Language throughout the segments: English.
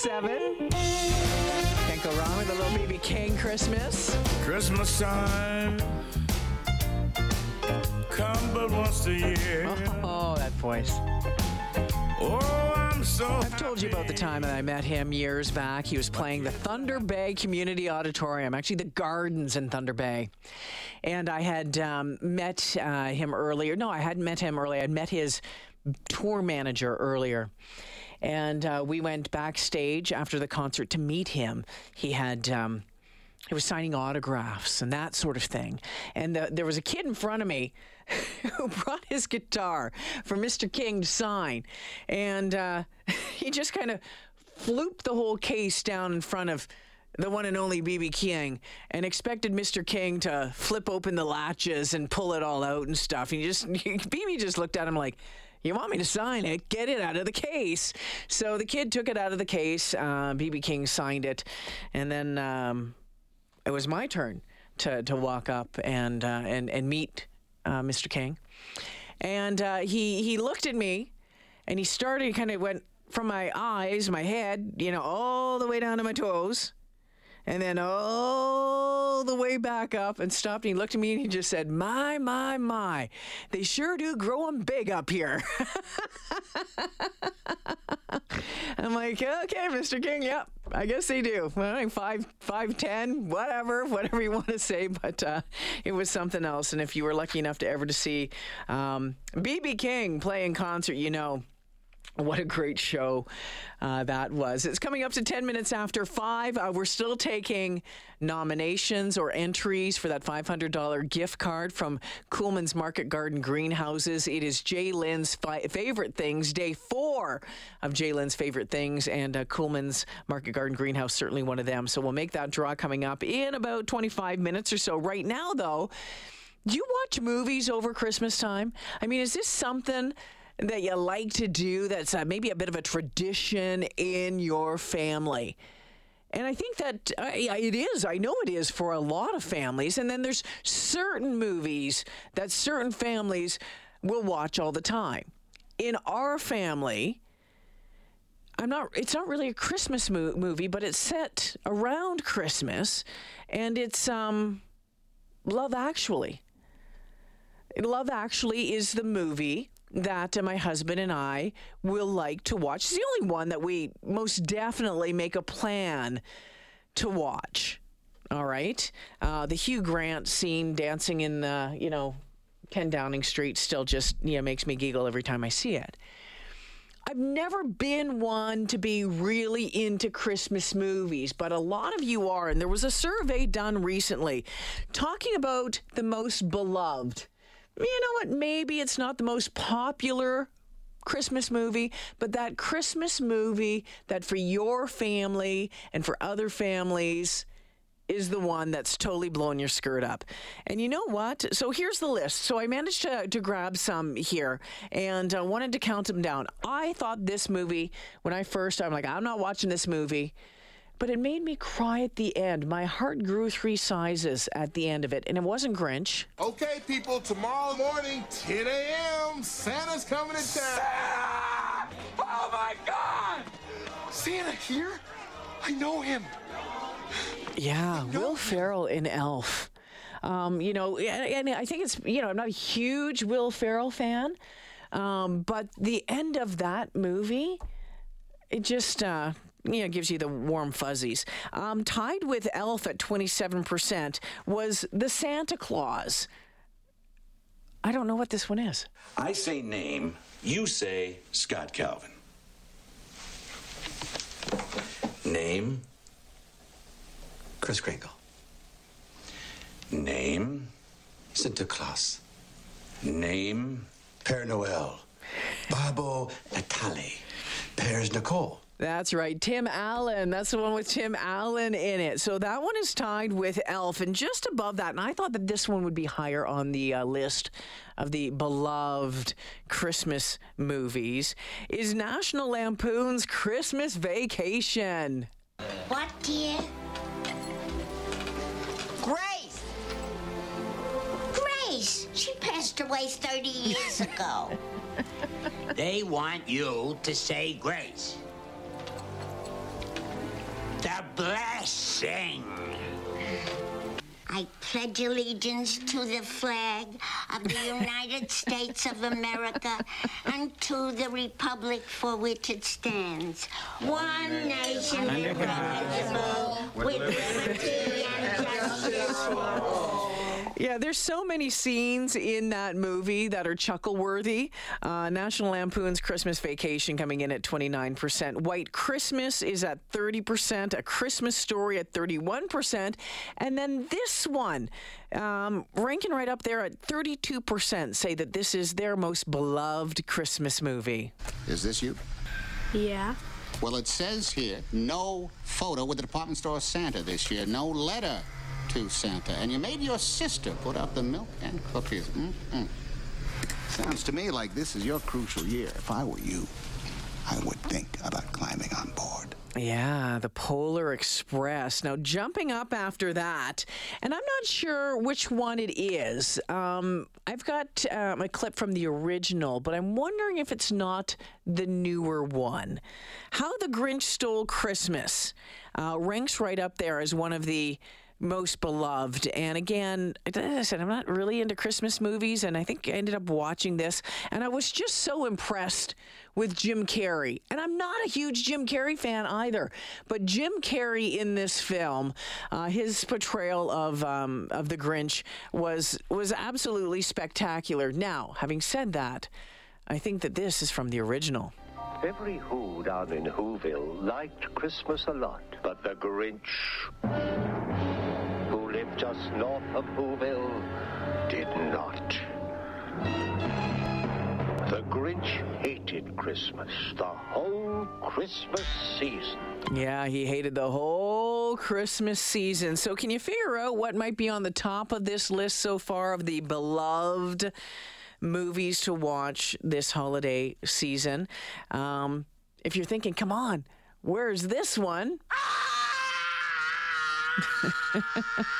7. Can't go wrong with a little BB King Christmas. Christmas time. Come but once a year. Oh, that voice. Oh, I'm so I've told you about the time that I met him years back. He was playing the Thunder Bay Community Auditorium, actually the Gardens in Thunder Bay. And I had um, met uh, him earlier. No, I hadn't met him earlier. I'd met his tour manager earlier. And uh, we went backstage after the concert to meet him. He had. Um, he was signing autographs and that sort of thing. And the, there was a kid in front of me who brought his guitar for Mr. King to sign. And uh, he just kind of flooped the whole case down in front of the one and only BB King and expected Mr. King to flip open the latches and pull it all out and stuff. And he just, BB just looked at him like, you want me to sign it? Get it out of the case. So the kid took it out of the case. Uh, BB King signed it. And then um, it was my turn to, to walk up and, uh, and, and meet uh, Mr. King. And uh, he, he looked at me and he started, kind of went from my eyes, my head, you know, all the way down to my toes. And then all the way back up and stopped. And he looked at me and he just said, My, my, my. They sure do grow 'em big up here. I'm like, okay, Mr. King, yep, I guess they do. Five, five, ten, whatever, whatever you want to say, but uh, it was something else. And if you were lucky enough to ever to see um, BB King play in concert, you know. What a great show uh, that was. It's coming up to 10 minutes after 5. Uh, we're still taking nominations or entries for that $500 gift card from Coolman's Market Garden Greenhouses. It is Jay Lynn's fi- favorite things, day four of Jay Lynn's favorite things, and uh, Coolman's Market Garden Greenhouse, certainly one of them. So we'll make that draw coming up in about 25 minutes or so. Right now, though, do you watch movies over Christmas time? I mean, is this something that you like to do that's uh, maybe a bit of a tradition in your family? And I think that uh, it is. I know it is for a lot of families. And then there's certain movies that certain families will watch all the time. In our family, I'm not. It's not really a Christmas mo- movie, but it's set around Christmas, and it's um, Love Actually. Love Actually is the movie that uh, my husband and I will like to watch. It's the only one that we most definitely make a plan to watch. All right. Uh, the Hugh Grant scene dancing in the, you know, Ten Downing Street still just, you know, makes me giggle every time I see it. I've never been one to be really into Christmas movies, but a lot of you are. And there was a survey done recently talking about the most beloved you know what? Maybe it's not the most popular Christmas movie, but that Christmas movie that for your family and for other families is the one that's totally blowing your skirt up. And you know what? So here's the list. So I managed to, to grab some here and uh, wanted to count them down. I thought this movie, when I first, I'm like, I'm not watching this movie but it made me cry at the end. My heart grew three sizes at the end of it, and it wasn't Grinch. Okay, people, tomorrow morning, 10 a.m., Santa's coming to town. Santa! Oh my God! Santa here? I know him. Yeah, Will Ferrell in Elf. Um, you know, and I think it's, you know, I'm not a huge Will Ferrell fan, um, but the end of that movie, it just, uh, you know, gives you the warm fuzzies. Um, tied with Elf at 27% was The Santa Clause. I don't know what this one is. I say name, you say Scott Calvin. Name, Kris Kringle. name, Santa Claus. name. Père Noël. Babbo Natale. Pères Nicole. That's right. Tim Allen. That's the one with Tim Allen in it. So that one is tied with Elf. And just above that, and I thought that this one would be higher on the uh, list of the beloved Christmas movies, is National Lampoon's Christmas Vacation. What, dear? Grace! Grace! She passed away 30 years ago. They want you to say grace. Blessing. I pledge allegiance to the flag of the United States of America and to the republic for which it stands. One nation indivisible, with liberty and justice for all. Yeah, there's so many scenes in that movie that are chuckle worthy. Uh, National Lampoon's Christmas Vacation coming in at 29%. White Christmas is at 30%. A Christmas Story at 31%. And then this one, um, ranking right up there at 32%, say that this is their most beloved Christmas movie. Is this you? Yeah. Well, it says here no photo with the department store Santa this year, no letter to Santa. And you made your sister put out the milk and cookies. Mm-mm. Sounds to me like this is your crucial year. If I were you, I would think about climbing on board. Yeah, the Polar Express. Now, jumping up after that, and I'm not sure which one it is. Um, I've got um, a clip from the original, but I'm wondering if it's not the newer one. How the Grinch Stole Christmas uh, ranks right up there as one of the most beloved. And again, I said, I'm not really into Christmas movies, and I think I ended up watching this, and I was just so impressed with Jim Carrey. And I'm not a huge Jim Carrey fan either, but Jim Carrey in this film, uh, his portrayal of um, of the Grinch was was absolutely spectacular. Now, having said that, I think that this is from the original. Every Who down in Whoville liked Christmas a lot, but the Grinch, north of Whoville, did not. The Grinch hated Christmas, the whole Christmas season. Yeah, he hated the whole Christmas season. So, can you figure out what might be on the top of this list so far of the beloved movies to watch this holiday season? Um, if you're thinking, come on, where's this one?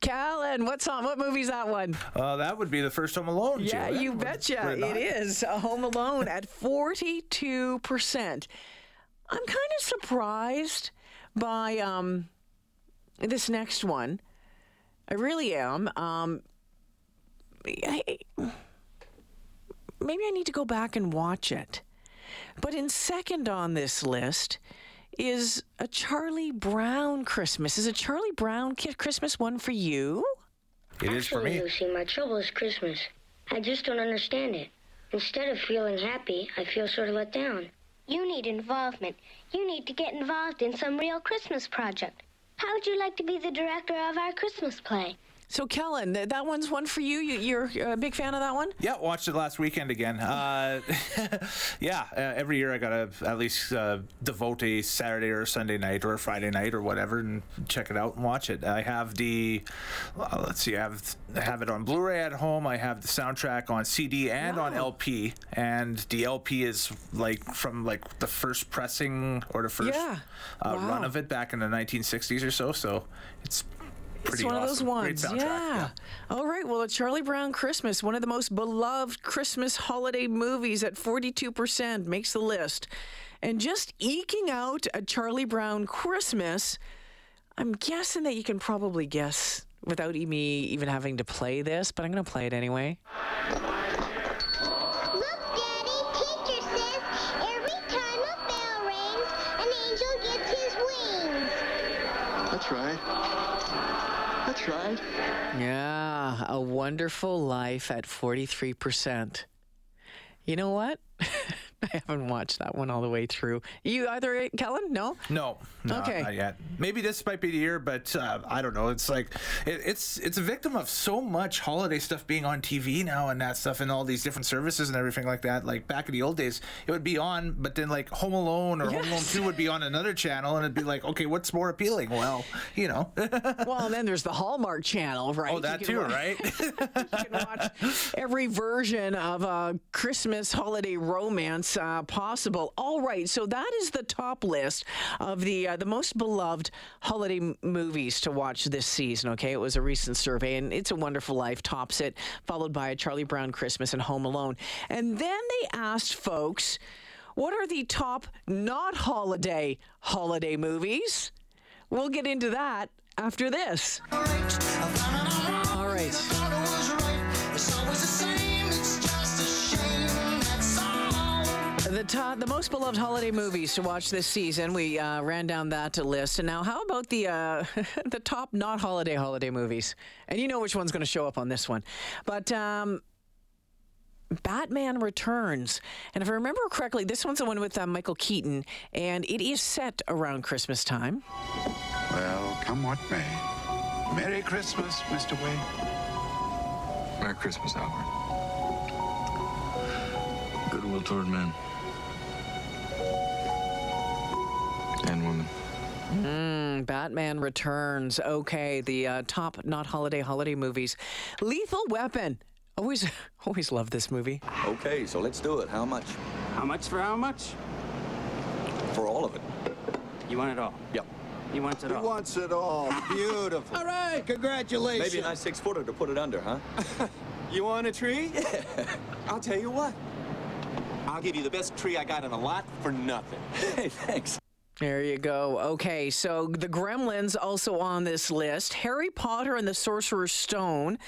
Callan, what's on? What movie's that one? Uh, that would be the first Home Alone. Yeah, Jill. you betcha. It is a Home Alone at 42%. I'm kind of surprised by um, this next one. I really am. Um, I, maybe I need to go back and watch it. But in second on this list is a Charlie Brown Christmas. Is a Charlie Brown Christmas one for you? It is for Actually, me. Lucy, my trouble is Christmas. I just don't understand it. Instead of feeling happy, I feel sort of let down. You need involvement. You need to get involved in some real Christmas project. How would you like to be the director of our Christmas play? So, Kellen, th- that one's one for you. you. You're a big fan of that one? Yeah, watched it last weekend again. Uh, yeah, uh, every year I gotta at least uh, devote a Saturday or Sunday night or a Friday night or whatever and check it out and watch it. I have the, uh, let's see, I have I have it on Blu-ray at home. I have the soundtrack on CD and on LP, and the LP is like from like the first pressing or the first Yeah. uh, run of it back in the 1960s or so. So it's. Pretty it's one of those ones. soundtrack, Yeah. All right. Well, a Charlie Brown Christmas, one of the most beloved Christmas holiday movies at 42%, makes the list. And just eking out a Charlie Brown Christmas, I'm guessing that you can probably guess without e- me even having to play this, but I'm going to play it anyway. Look, Daddy, teacher says every time a bell rings, an angel gets his wings. That's right. That's right. Yeah, A Wonderful Life at 43%. You know what? I haven't watched that one all the way through. You either, Kellen? No? No, no, Okay. not yet. Maybe this might be the year, but uh, I don't know. It's like it, it's it's a victim of so much holiday stuff being on TV now and that stuff and all these different services and everything like that. Like back in the old days, it would be on, but then like Home Alone or Home Alone Two would be on another channel, and it'd be like, okay, what's more appealing? Well, you know, well, and then there's the Hallmark Channel, right? oh that too, wa- right? you can watch every version of a Christmas holiday romance uh, possible. All right, so that is the top list of the uh, the most beloved holiday m- movies to watch this season. Okay, it was a recent survey, and It's a Wonderful Life tops it, followed by a Charlie Brown Christmas and Home Alone. And then they asked folks. What are the top not holiday holiday movies? We'll get into that after this. All right. The top, the most beloved holiday movies to watch this season. We uh, ran down that list, and now how about the uh, the top not holiday holiday movies? And you know which one's going to show up on this one, but. Um, Batman Returns. And if I remember correctly, this one's the one with uh, Michael Keaton, and it is set around Christmas time. Well, come what may. Merry Christmas, Mr. Wayne. Merry Christmas, Albert. Goodwill toward men and women. Mm, Batman Returns. Okay, the uh, top not holiday holiday movies. Lethal Weapon. Always, always love this movie. Okay, so let's do it. How much? How much for how much? For all of it. You want it all? Yep. He wants it He all. He wants it all. Beautiful. All right, congratulations. Maybe a nice six footer to put it under, huh? You want a tree? I'll tell you what. I'll give you the best tree I got in a lot for nothing. Hey, thanks. There you go. Okay, so the Gremlins also on this list. Harry Potter and the Sorcerer's Stone.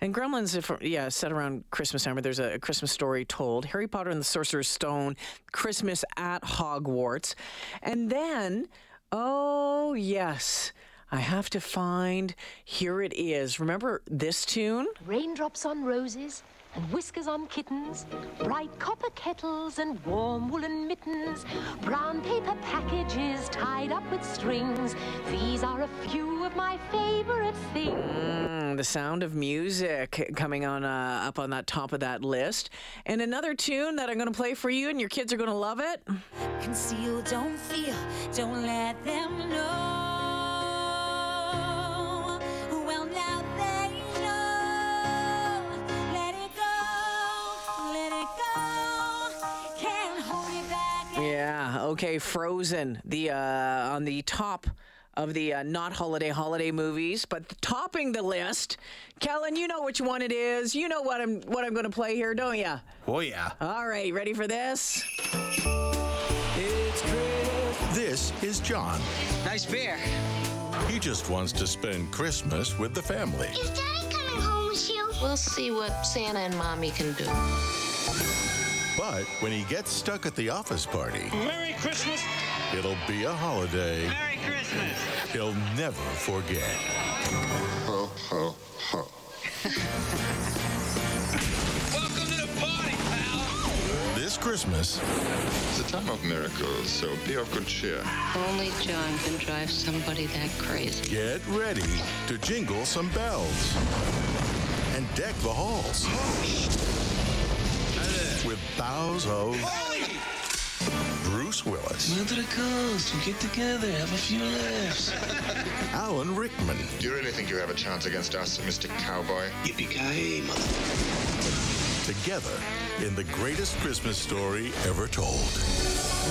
And Gremlins, if, yeah, set around Christmas time, there's a, a Christmas story told. Harry Potter and the Sorcerer's Stone, Christmas at Hogwarts. And then, oh, yes, I have to find, here it is. Remember this tune? Raindrops on roses and whiskers on kittens, bright copper kettles and warm woolen mittens, brown paper packages tied up with strings. These are a few of my favorite things. Mm, the sound of music coming on uh, up on that top of that list. And another tune that I'm going to play for you, and your kids are going to love it. Conceal, don't feel, don't let them know. Okay. Frozen. The uh, on the top of the uh, not holiday holiday movies, but topping the list. Kellen, you know which one it is. You know what I'm what I'm going to play here, don't you? Oh yeah. All right. Ready for this? This is John. Nice beer. He just wants to spend Christmas with the family. Is Daddy coming home with you? We'll see what Santa and Mommy can do. But when he gets stuck at the office party, Merry Christmas. it'll be a holiday Merry Christmas. he'll never forget. Ho, ho, ho. Welcome to the party, pal. This Christmas, It's a time of miracles, so be of good cheer. Only John can drive somebody that crazy. get ready to jingle some bells and deck the halls oh, with bows of Bruce Willis, Winter the coast. We get together, have a few laughs. Alan Rickman, Do you really think you have a chance against us, Mr. Cowboy? Yippee-ki-yay, mother. together in the greatest Christmas story ever told.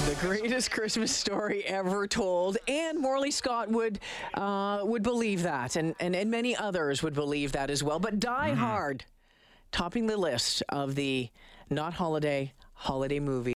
The greatest Christmas story ever told, and Morley Scott would uh, would believe that, and, and and many others would believe that as well. But Die Hard, topping the list of the not holiday holiday movies.